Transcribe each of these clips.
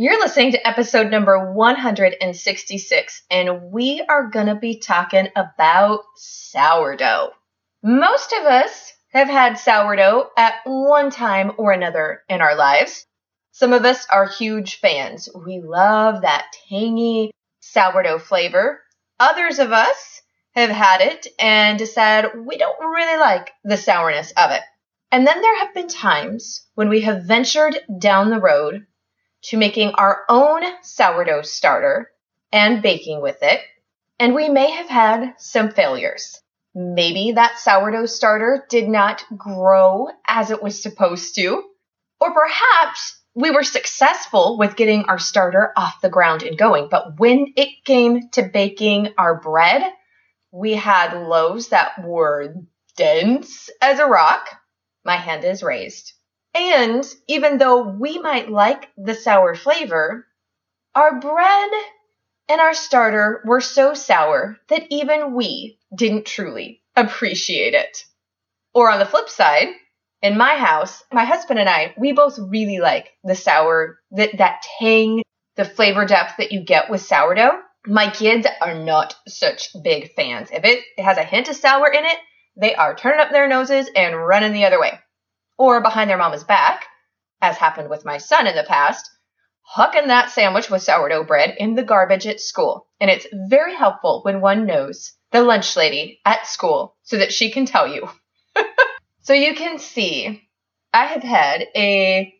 You're listening to episode number 166, and we are going to be talking about sourdough. Most of us have had sourdough at one time or another in our lives. Some of us are huge fans. We love that tangy sourdough flavor. Others of us have had it and decided we don't really like the sourness of it. And then there have been times when we have ventured down the road to making our own sourdough starter and baking with it, and we may have had some failures. Maybe that sourdough starter did not grow as it was supposed to, or perhaps we were successful with getting our starter off the ground and going, but when it came to baking our bread, we had loaves that were dense as a rock. My hand is raised. And even though we might like the sour flavor, our bread and our starter were so sour that even we didn't truly appreciate it. Or on the flip side, in my house, my husband and I, we both really like the sour, that, that tang, the flavor depth that you get with sourdough. My kids are not such big fans. If it has a hint of sour in it, they are turning up their noses and running the other way or behind their mama's back, as happened with my son in the past, hucking that sandwich with sourdough bread in the garbage at school. And it's very helpful when one knows the lunch lady at school so that she can tell you. so you can see I have had a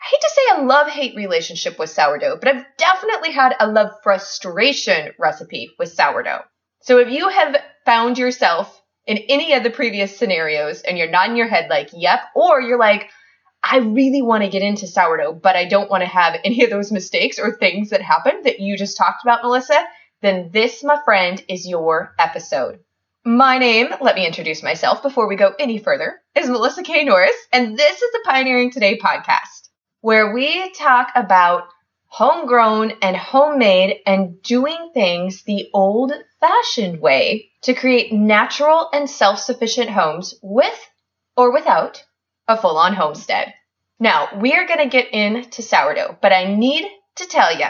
I hate to say a love hate relationship with sourdough, but I've definitely had a love frustration recipe with sourdough. So if you have found yourself in any of the previous scenarios and you're nodding your head like, yep, or you're like, I really want to get into sourdough, but I don't want to have any of those mistakes or things that happened that you just talked about, Melissa, then this, my friend, is your episode. My name, let me introduce myself before we go any further, is Melissa K. Norris, and this is the Pioneering Today podcast, where we talk about homegrown and homemade and doing things the old fashioned way to create natural and self sufficient homes with or without a full on homestead. Now, we are going to get into sourdough, but I need to tell you,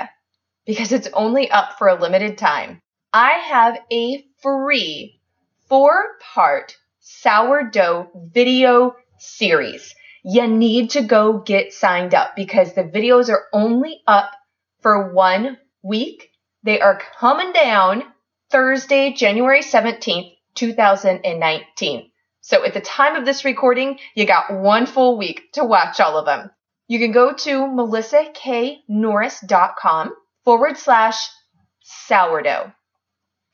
because it's only up for a limited time, I have a free four part sourdough video series. You need to go get signed up because the videos are only up for one week. They are coming down Thursday, January 17th, 2019. So at the time of this recording, you got one full week to watch all of them. You can go to melissaknorris.com forward slash sourdough.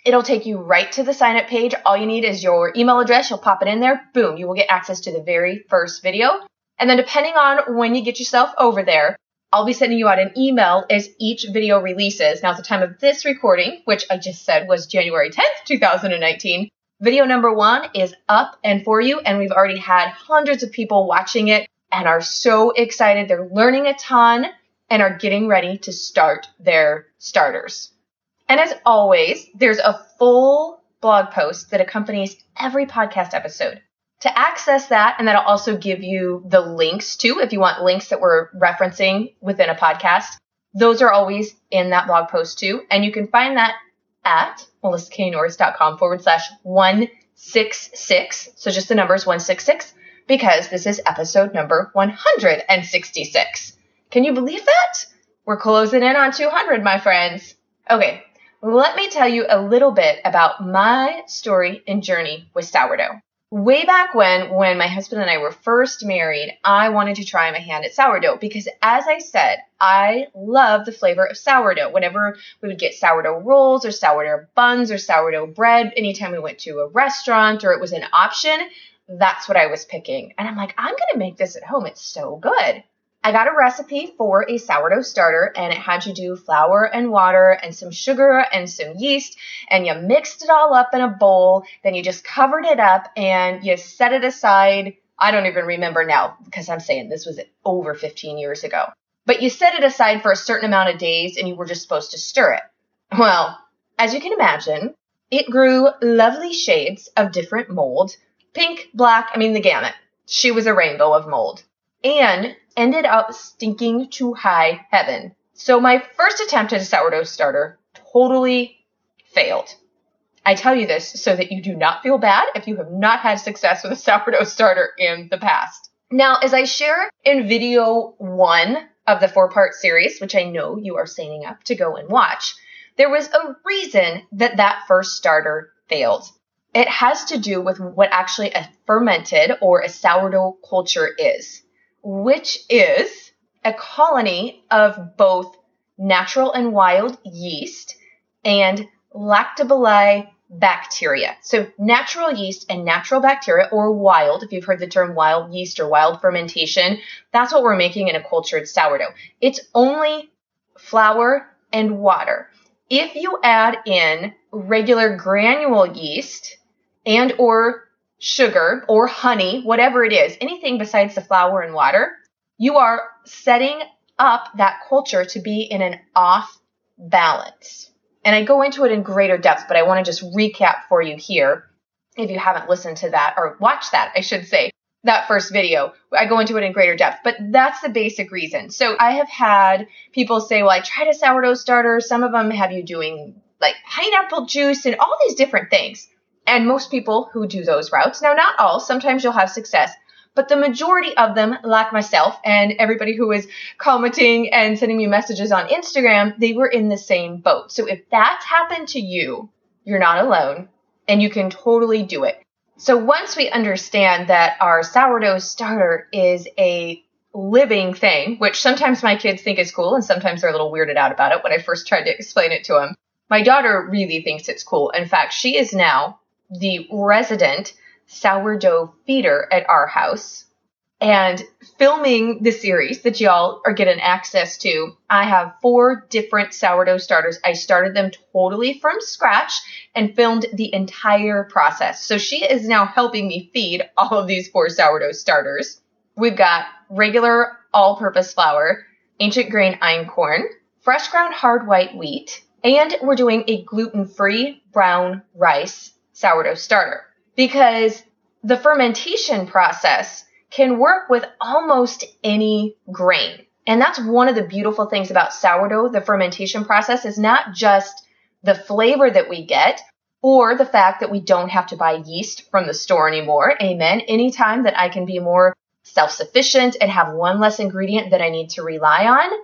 It'll take you right to the sign up page. All you need is your email address. You'll pop it in there. Boom. You will get access to the very first video. And then depending on when you get yourself over there, I'll be sending you out an email as each video releases. Now, at the time of this recording, which I just said was January 10th, 2019, video number one is up and for you, and we've already had hundreds of people watching it and are so excited. They're learning a ton and are getting ready to start their starters. And as always, there's a full blog post that accompanies every podcast episode. To access that, and that'll also give you the links too, if you want links that we're referencing within a podcast, those are always in that blog post too. And you can find that at melissaknorris.com forward slash 166. So just the numbers 166, because this is episode number 166. Can you believe that? We're closing in on 200, my friends. Okay, let me tell you a little bit about my story and journey with sourdough way back when when my husband and I were first married, I wanted to try my hand at sourdough because as I said, I love the flavor of sourdough. Whenever we would get sourdough rolls or sourdough buns or sourdough bread, anytime we went to a restaurant or it was an option, that's what I was picking. And I'm like, I'm going to make this at home. It's so good. I got a recipe for a sourdough starter and it had you do flour and water and some sugar and some yeast and you mixed it all up in a bowl. Then you just covered it up and you set it aside. I don't even remember now because I'm saying this was over 15 years ago. But you set it aside for a certain amount of days and you were just supposed to stir it. Well, as you can imagine, it grew lovely shades of different mold pink, black, I mean, the gamut. She was a rainbow of mold. And ended up stinking to high heaven. So my first attempt at a sourdough starter totally failed. I tell you this so that you do not feel bad if you have not had success with a sourdough starter in the past. Now, as I share in video one of the four part series, which I know you are signing up to go and watch, there was a reason that that first starter failed. It has to do with what actually a fermented or a sourdough culture is, which is a colony of both natural and wild yeast and lactobacilli bacteria. So natural yeast and natural bacteria, or wild, if you've heard the term wild yeast or wild fermentation, that's what we're making in a cultured sourdough. It's only flour and water. If you add in regular granule yeast and or sugar or honey, whatever it is, anything besides the flour and water, you are setting up that culture to be in an off balance. And I go into it in greater depth, but I want to just recap for you here. If you haven't listened to that or watched that, I should say, that first video, I go into it in greater depth, but that's the basic reason. So I have had people say, well, I tried a sourdough starter. Some of them have you doing like pineapple juice and all these different things. And most people who do those routes, now not all, sometimes you'll have success, but the majority of them, like myself and everybody who is commenting and sending me messages on Instagram, they were in the same boat. So if that's happened to you, you're not alone and you can totally do it. So once we understand that our sourdough starter is a living thing, which sometimes my kids think is cool and sometimes they're a little weirded out about it when I first tried to explain it to them. My daughter really thinks it's cool. In fact, she is now the resident sourdough feeder at our house and filming the series that y'all are getting access to. I have four different sourdough starters. I started them totally from scratch and filmed the entire process. So she is now helping me feed all of these four sourdough starters. We've got regular all purpose flour, ancient grain einkorn, fresh ground hard white wheat, and we're doing a gluten free brown rice sourdough starter because the fermentation process can work with almost any grain. And that's one of the beautiful things about sourdough. The fermentation process is not just the flavor that we get or the fact that we don't have to buy yeast from the store anymore. Amen. Anytime that I can be more self sufficient and have one less ingredient that I need to rely on,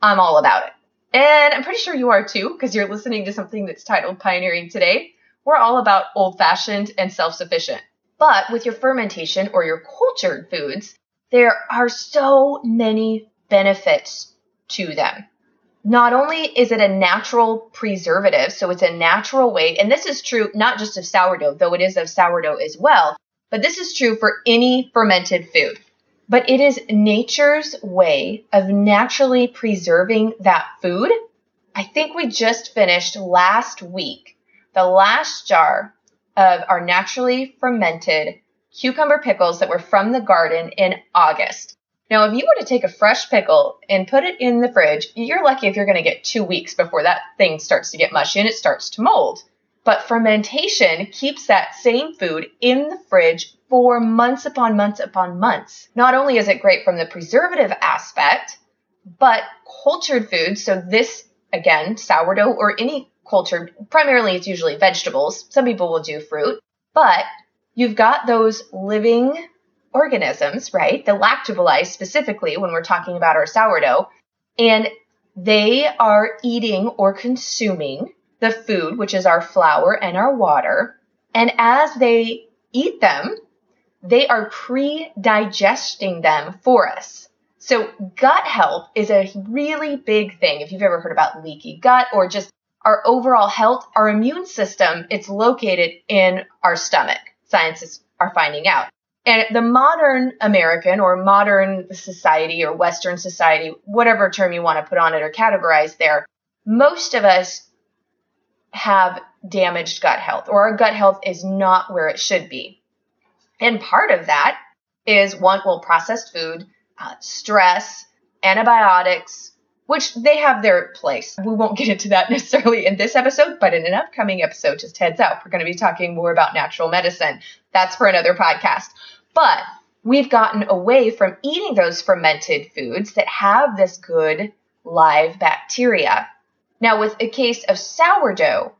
I'm all about it. And I'm pretty sure you are too, because you're listening to something that's titled Pioneering Today. We're all about old fashioned and self sufficient. But with your fermentation or your cultured foods, there are so many benefits to them. Not only is it a natural preservative, so it's a natural way, and this is true not just of sourdough, though it is of sourdough as well, but this is true for any fermented food. But it is nature's way of naturally preserving that food. I think we just finished last week the last jar of our naturally fermented cucumber pickles that were from the garden in August. Now, if you were to take a fresh pickle and put it in the fridge, you're lucky if you're going to get two weeks before that thing starts to get mushy and it starts to mold. But fermentation keeps that same food in the fridge for months upon months upon months. Not only is it great from the preservative aspect, but cultured foods, so this again, sourdough or any cultured, primarily it's usually vegetables. Some people will do fruit, but you've got those living organisms, right? The lactobacilli specifically when we're talking about our sourdough, and they are eating or consuming the food, which is our flour and our water. And as they eat them, they are pre-digesting them for us. So gut health is a really big thing. If you've ever heard about leaky gut or just our overall health, our immune system, it's located in our stomach. Scientists are finding out. And the modern American or modern society or Western society, whatever term you want to put on it or categorize there, most of us have damaged gut health or our gut health is not where it should be. And part of that is one, well, processed food, uh, stress, antibiotics, which they have their place. We won't get into that necessarily in this episode, but in an upcoming episode, just heads up, we're going to be talking more about natural medicine. That's for another podcast. But we've gotten away from eating those fermented foods that have this good live bacteria. Now, with a case of sourdough,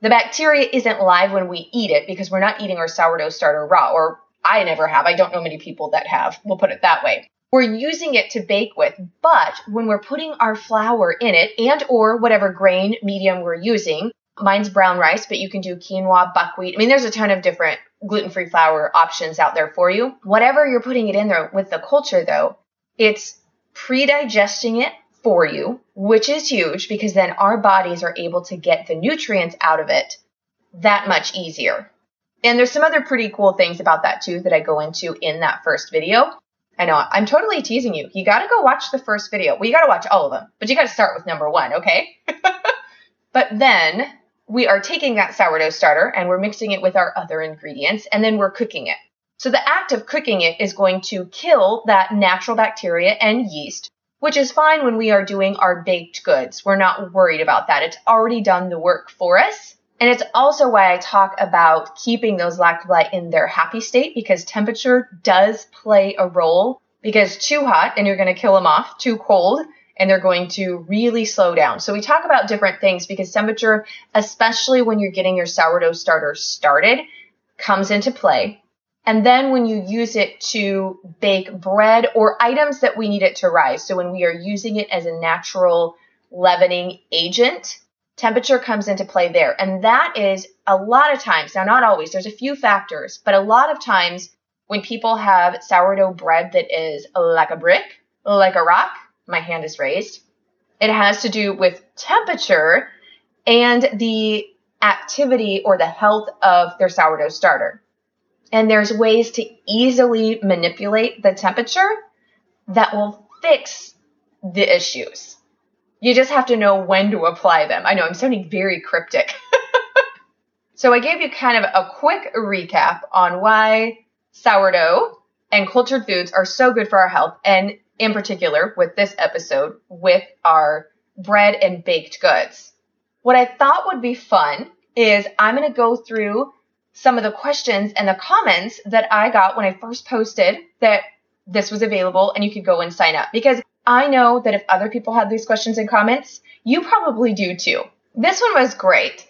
the bacteria isn't live when we eat it because we're not eating our sourdough starter raw, or I never have. I don't know many people that have. We'll put it that way. We're using it to bake with, but when we're putting our flour in it and or whatever grain medium we're using, mine's brown rice, but you can do quinoa, buckwheat. I mean, there's a ton of different gluten-free flour options out there for you. Whatever you're putting it in there with the culture though, it's pre-digesting it for you, which is huge because then our bodies are able to get the nutrients out of it that much easier. And there's some other pretty cool things about that too that I go into in that first video. I know I'm totally teasing you. You got to go watch the first video. Well, you got to watch all of them, but you got to start with number one, okay? but then we are taking that sourdough starter and we're mixing it with our other ingredients and then we're cooking it. So the act of cooking it is going to kill that natural bacteria and yeast, which is fine when we are doing our baked goods. We're not worried about that. It's already done the work for us. And it's also why I talk about keeping those lactobacilli in their happy state because temperature does play a role because too hot and you're going to kill them off, too cold and they're going to really slow down. So we talk about different things because temperature, especially when you're getting your sourdough starter started, comes into play. And then when you use it to bake bread or items that we need it to rise, so when we are using it as a natural leavening agent, temperature comes into play there. And that is a lot of times, now not always, there's a few factors, but a lot of times when people have sourdough bread that is like a brick, like a rock, my hand is raised, it has to do with temperature and the activity or the health of their sourdough starter. And there's ways to easily manipulate the temperature that will fix the issues. You just have to know when to apply them. I know I'm sounding very cryptic. so I gave you kind of a quick recap on why sourdough and cultured foods are so good for our health, and in particular with this episode with our bread and baked goods. What I thought would be fun is I'm going to go through some of the questions and the comments that I got when I first posted that this was available and you could go and sign up because I know that if other people had these questions and comments, you probably do too. This one was great.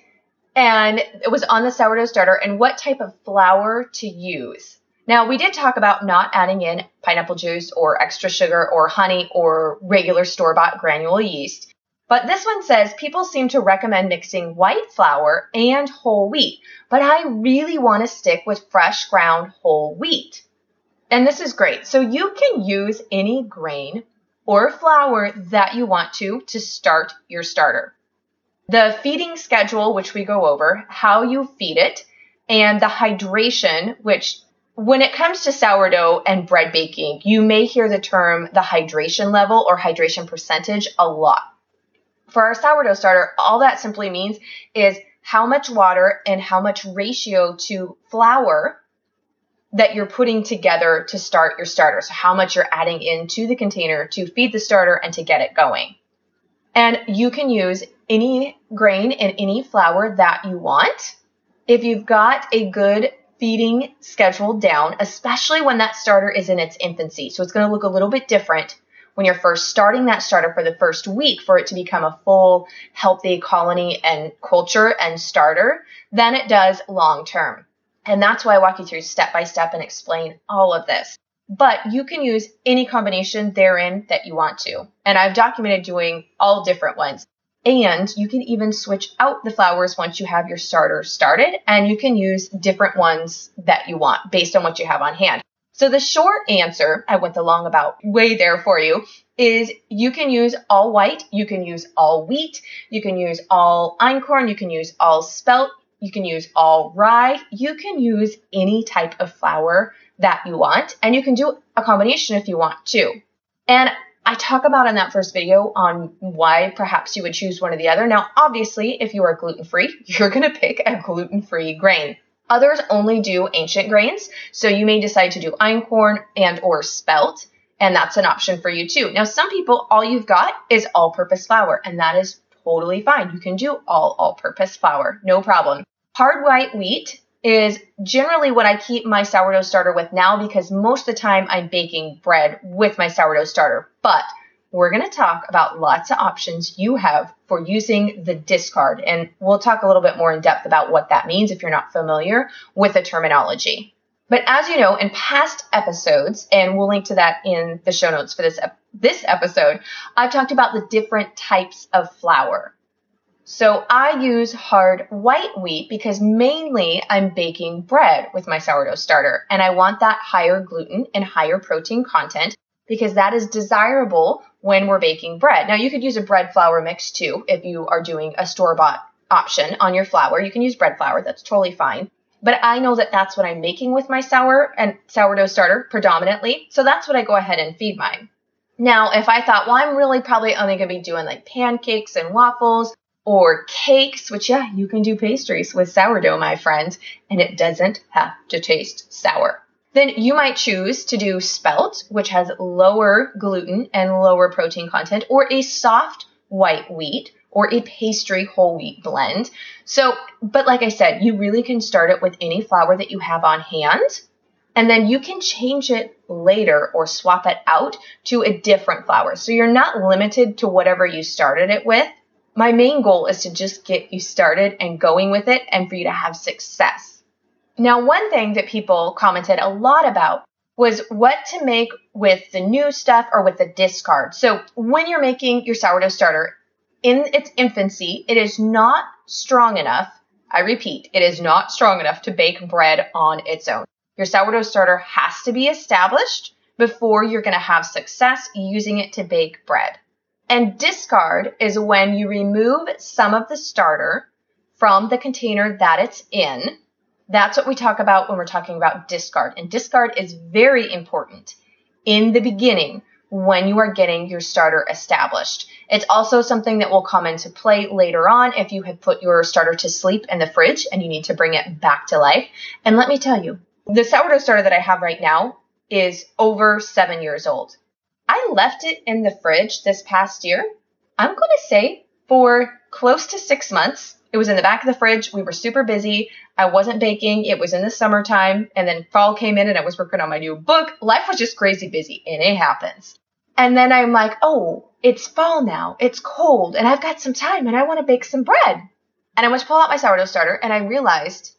And it was on the sourdough starter and what type of flour to use. Now, we did talk about not adding in pineapple juice or extra sugar or honey or regular store bought granule yeast. But this one says people seem to recommend mixing white flour and whole wheat, but I really want to stick with fresh ground whole wheat. And this is great. So you can use any grain or flour that you want to to start your starter. The feeding schedule, which we go over, how you feed it, and the hydration, which when it comes to sourdough and bread baking, you may hear the term the hydration level or hydration percentage a lot. For our sourdough starter, all that simply means is how much water and how much ratio to flour that you're putting together to start your starter. So how much you're adding into the container to feed the starter and to get it going. And you can use any grain and any flour that you want. If you've got a good feeding schedule down, especially when that starter is in its infancy. So it's going to look a little bit different when you're first starting that starter for the first week for it to become a full healthy colony and culture and starter than it does long term. And that's why I walk you through step by step and explain all of this. But you can use any combination therein that you want to. And I've documented doing all different ones. And you can even switch out the flours once you have your starter started, and you can use different ones that you want based on what you have on hand. So the short answer, I went the long about way there for you, is you can use all white, you can use all wheat, you can use all einkorn, you can use all spelt, you can use all rye. You can use any type of flour that you want, and you can do a combination if you want to. And I talk about in that first video on why perhaps you would choose one or the other. Now, obviously, if you are gluten free, you're going to pick a gluten free grain. Others only do ancient grains, so you may decide to do einkorn and or spelt, and that's an option for you too. Now, some people, all you've got is all purpose flour, and that is totally fine. You can do all all purpose flour, no problem. Hard white wheat is generally what I keep my sourdough starter with now because most of the time I'm baking bread with my sourdough starter. But we're going to talk about lots of options you have for using the discard. And we'll talk a little bit more in depth about what that means if you're not familiar with the terminology. But as you know, in past episodes, and we'll link to that in the show notes for this, this episode, I've talked about the different types of flour. So I use hard white wheat because mainly I'm baking bread with my sourdough starter and I want that higher gluten and higher protein content because that is desirable when we're baking bread. Now you could use a bread flour mix too if you are doing a store bought option on your flour. You can use bread flour. That's totally fine. But I know that that's what I'm making with my sour and sourdough starter predominantly. So that's what I go ahead and feed mine. Now, if I thought, well, I'm really probably only going to be doing like pancakes and waffles or cakes, which, yeah, you can do pastries with sourdough, my friend, and it doesn't have to taste sour. Then you might choose to do spelt, which has lower gluten and lower protein content, or a soft white wheat, or a pastry whole wheat blend. So, but like I said, you really can start it with any flour that you have on hand. And then you can change it later or swap it out to a different flour. So you're not limited to whatever you started it with my main goal is to just get you started and going with it and for you to have success. Now, one thing that people commented a lot about was what to make with the new stuff or with the discard. So, when you're making your sourdough starter in its infancy, it is not strong enough. I repeat, it is not strong enough to bake bread on its own. Your sourdough starter has to be established before you're going to have success using it to bake bread. And discard is when you remove some of the starter from the container that it's in. That's what we talk about when we're talking about discard. And discard is very important in the beginning when you are getting your starter established. It's also something that will come into play later on if you have put your starter to sleep in the fridge and you need to bring it back to life. And let me tell you, the sourdough starter that I have right now is over seven years old. I left it in the fridge this past year. I'm going to say for close to six months. It was in the back of the fridge. We were super busy. I wasn't baking. It was in the summertime. And then fall came in and I was working on my new book. Life was just crazy busy and it happens. And then I'm like, oh, it's fall now. It's cold and I've got some time and I want to bake some bread. And I went to pull out my sourdough starter and I realized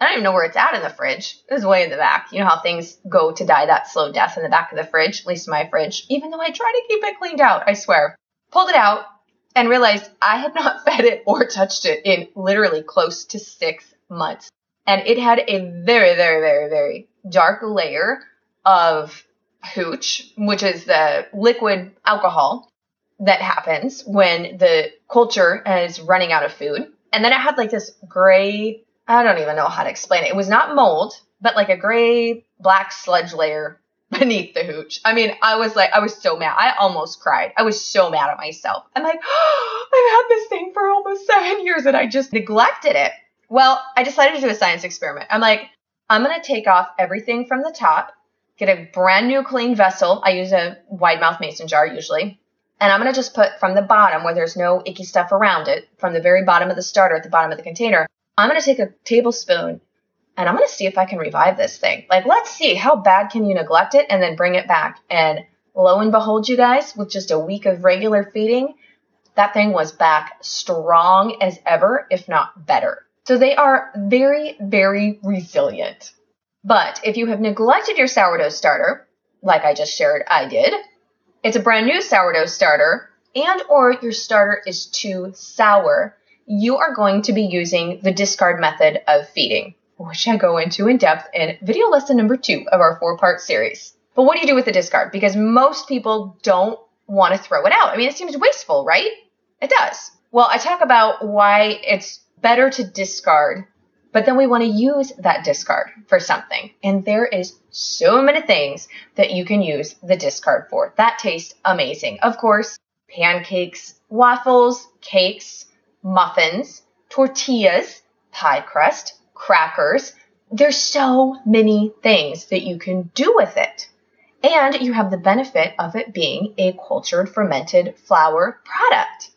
I don't even know where it's at in the fridge. It's way in the back. You know how things go to die that slow death in the back of the fridge, at least my fridge, even though I try to keep it cleaned out, I swear. Pulled it out and realized I had not fed it or touched it in literally close to six months. And it had a very, very, very, very dark layer of hooch, which is the liquid alcohol that happens when the culture is running out of food. And then it had like this gray I don't even know how to explain it. It was not mold, but like a gray black sludge layer beneath the hooch. I mean, I was like, I was so mad. I almost cried. I was so mad at myself. I'm like, oh, I've had this thing for almost seven years and I just neglected it. Well, I decided to do a science experiment. I'm like, I'm going to take off everything from the top, get a brand new clean vessel. I use a wide mouth mason jar usually. And I'm going to just put from the bottom where there's no icky stuff around it, from the very bottom of the starter at the bottom of the container, I'm going to take a tablespoon and I'm going to see if I can revive this thing. Like, let's see how bad can you neglect it and then bring it back. And lo and behold, you guys, with just a week of regular feeding, that thing was back strong as ever, if not better. So they are very, very resilient. But if you have neglected your sourdough starter, like I just shared I did, it's a brand new sourdough starter, and or your starter is too sour, you are going to be using the discard method of feeding, which I go into in depth in video lesson number two of our four part series. But what do you do with the discard? Because most people don't want to throw it out. I mean, it seems wasteful, right? It does. Well, I talk about why it's better to discard, but then we want to use that discard for something. And there is so many things that you can use the discard for that tastes amazing. Of course, pancakes, waffles, cakes, muffins, tortillas, pie crust, crackers. There's so many things that you can do with it. And you have the benefit of it being a cultured fermented flour product.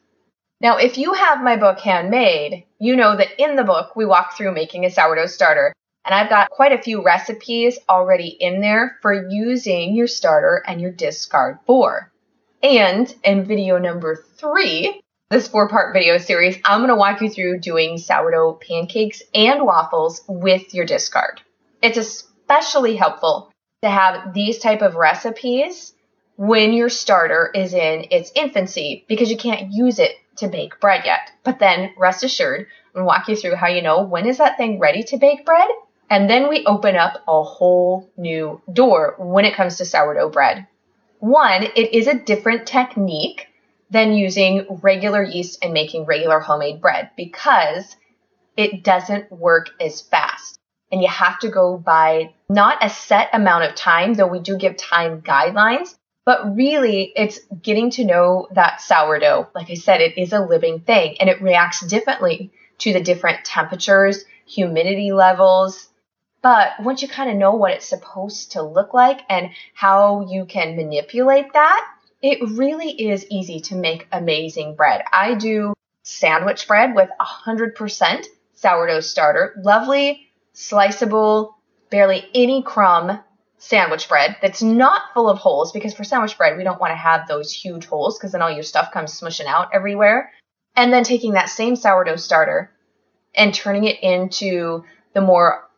Now, if you have my book handmade, you know that in the book we walk through making a sourdough starter. And I've got quite a few recipes already in there for using your starter and your discard for. And in video number three, this four part video series, I'm going to walk you through doing sourdough pancakes and waffles with your discard. It's especially helpful to have these type of recipes when your starter is in its infancy because you can't use it to bake bread yet. But then rest assured, I'm walk you through how you know when is that thing ready to bake bread? And then we open up a whole new door when it comes to sourdough bread. One, it is a different technique than using regular yeast and making regular homemade bread because it doesn't work as fast. And you have to go by not a set amount of time, though we do give time guidelines, but really, it's getting to know that sourdough. Like I said, it is a living thing and it reacts differently to the different temperatures, humidity levels. But once you kind of know what it's supposed to look like and how you can manipulate that, it really is easy to make amazing bread. I do sandwich bread with 100% sourdough starter. Lovely, sliceable, barely any crumb sandwich bread that's not full of holes because for sandwich bread, we don't want to have those huge holes because then all your stuff comes smushing out everywhere. And then taking that same sourdough starter and turning it into the more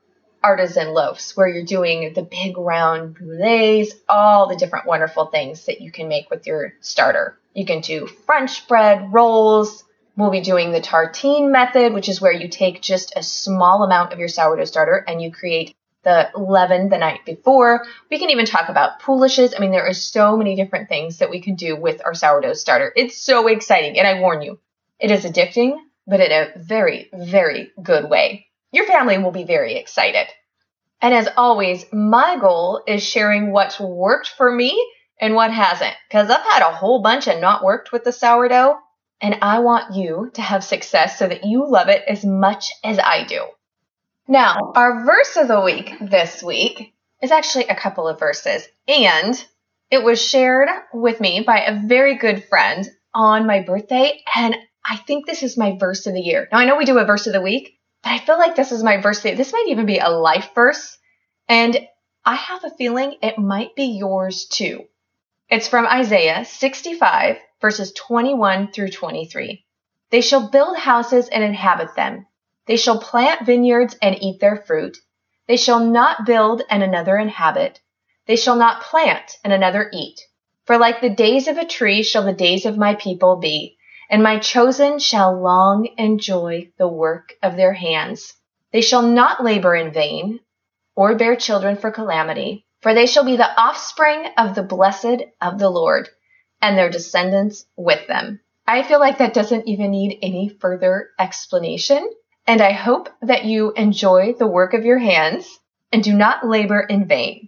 artisan loaves where you're doing the big round brulees, all the different wonderful things that you can make with your starter. You can do French bread, rolls. We'll be doing the tartine method, which is where you take just a small amount of your sourdough starter and you create the leaven the night before. We can even talk about poolishes. I mean, there are so many different things that we can do with our sourdough starter. It's so exciting. And I warn you, it is addicting, but in a very, very good way. Your family will be very excited. And as always, my goal is sharing what's worked for me and what hasn't. Because I've had a whole bunch and not worked with the sourdough. And I want you to have success so that you love it as much as I do. Now, our verse of the week this week is actually a couple of verses, and it was shared with me by a very good friend on my birthday, and I think this is my verse of the year. Now, I know we do a verse of the week, but I feel like this is my verse. This might even be a life verse, and I have a feeling it might be yours too. It's from Isaiah 65, verses 21 through 23. They shall build houses and inhabit them they shall plant vineyards and eat their fruit. They shall not build and another inhabit. They shall not plant and another eat. For like the days of a tree shall the days of my people be, and my chosen shall long enjoy the work of their hands. They shall not labor in vain, or bear children for calamity, for they shall be the offspring of the blessed of the Lord, and their descendants with them. I feel like that doesn't even need any further explanation. And I hope that you enjoy the work of your hands and do not labor in vain.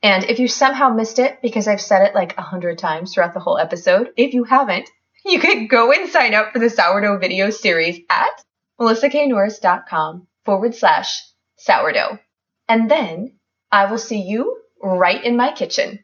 And if you somehow missed it because I've said it like a hundred times throughout the whole episode, if you haven't, you can go and sign up for the sourdough video series at melissaknorris.com forward slash sourdough. And then I will see you right in my kitchen.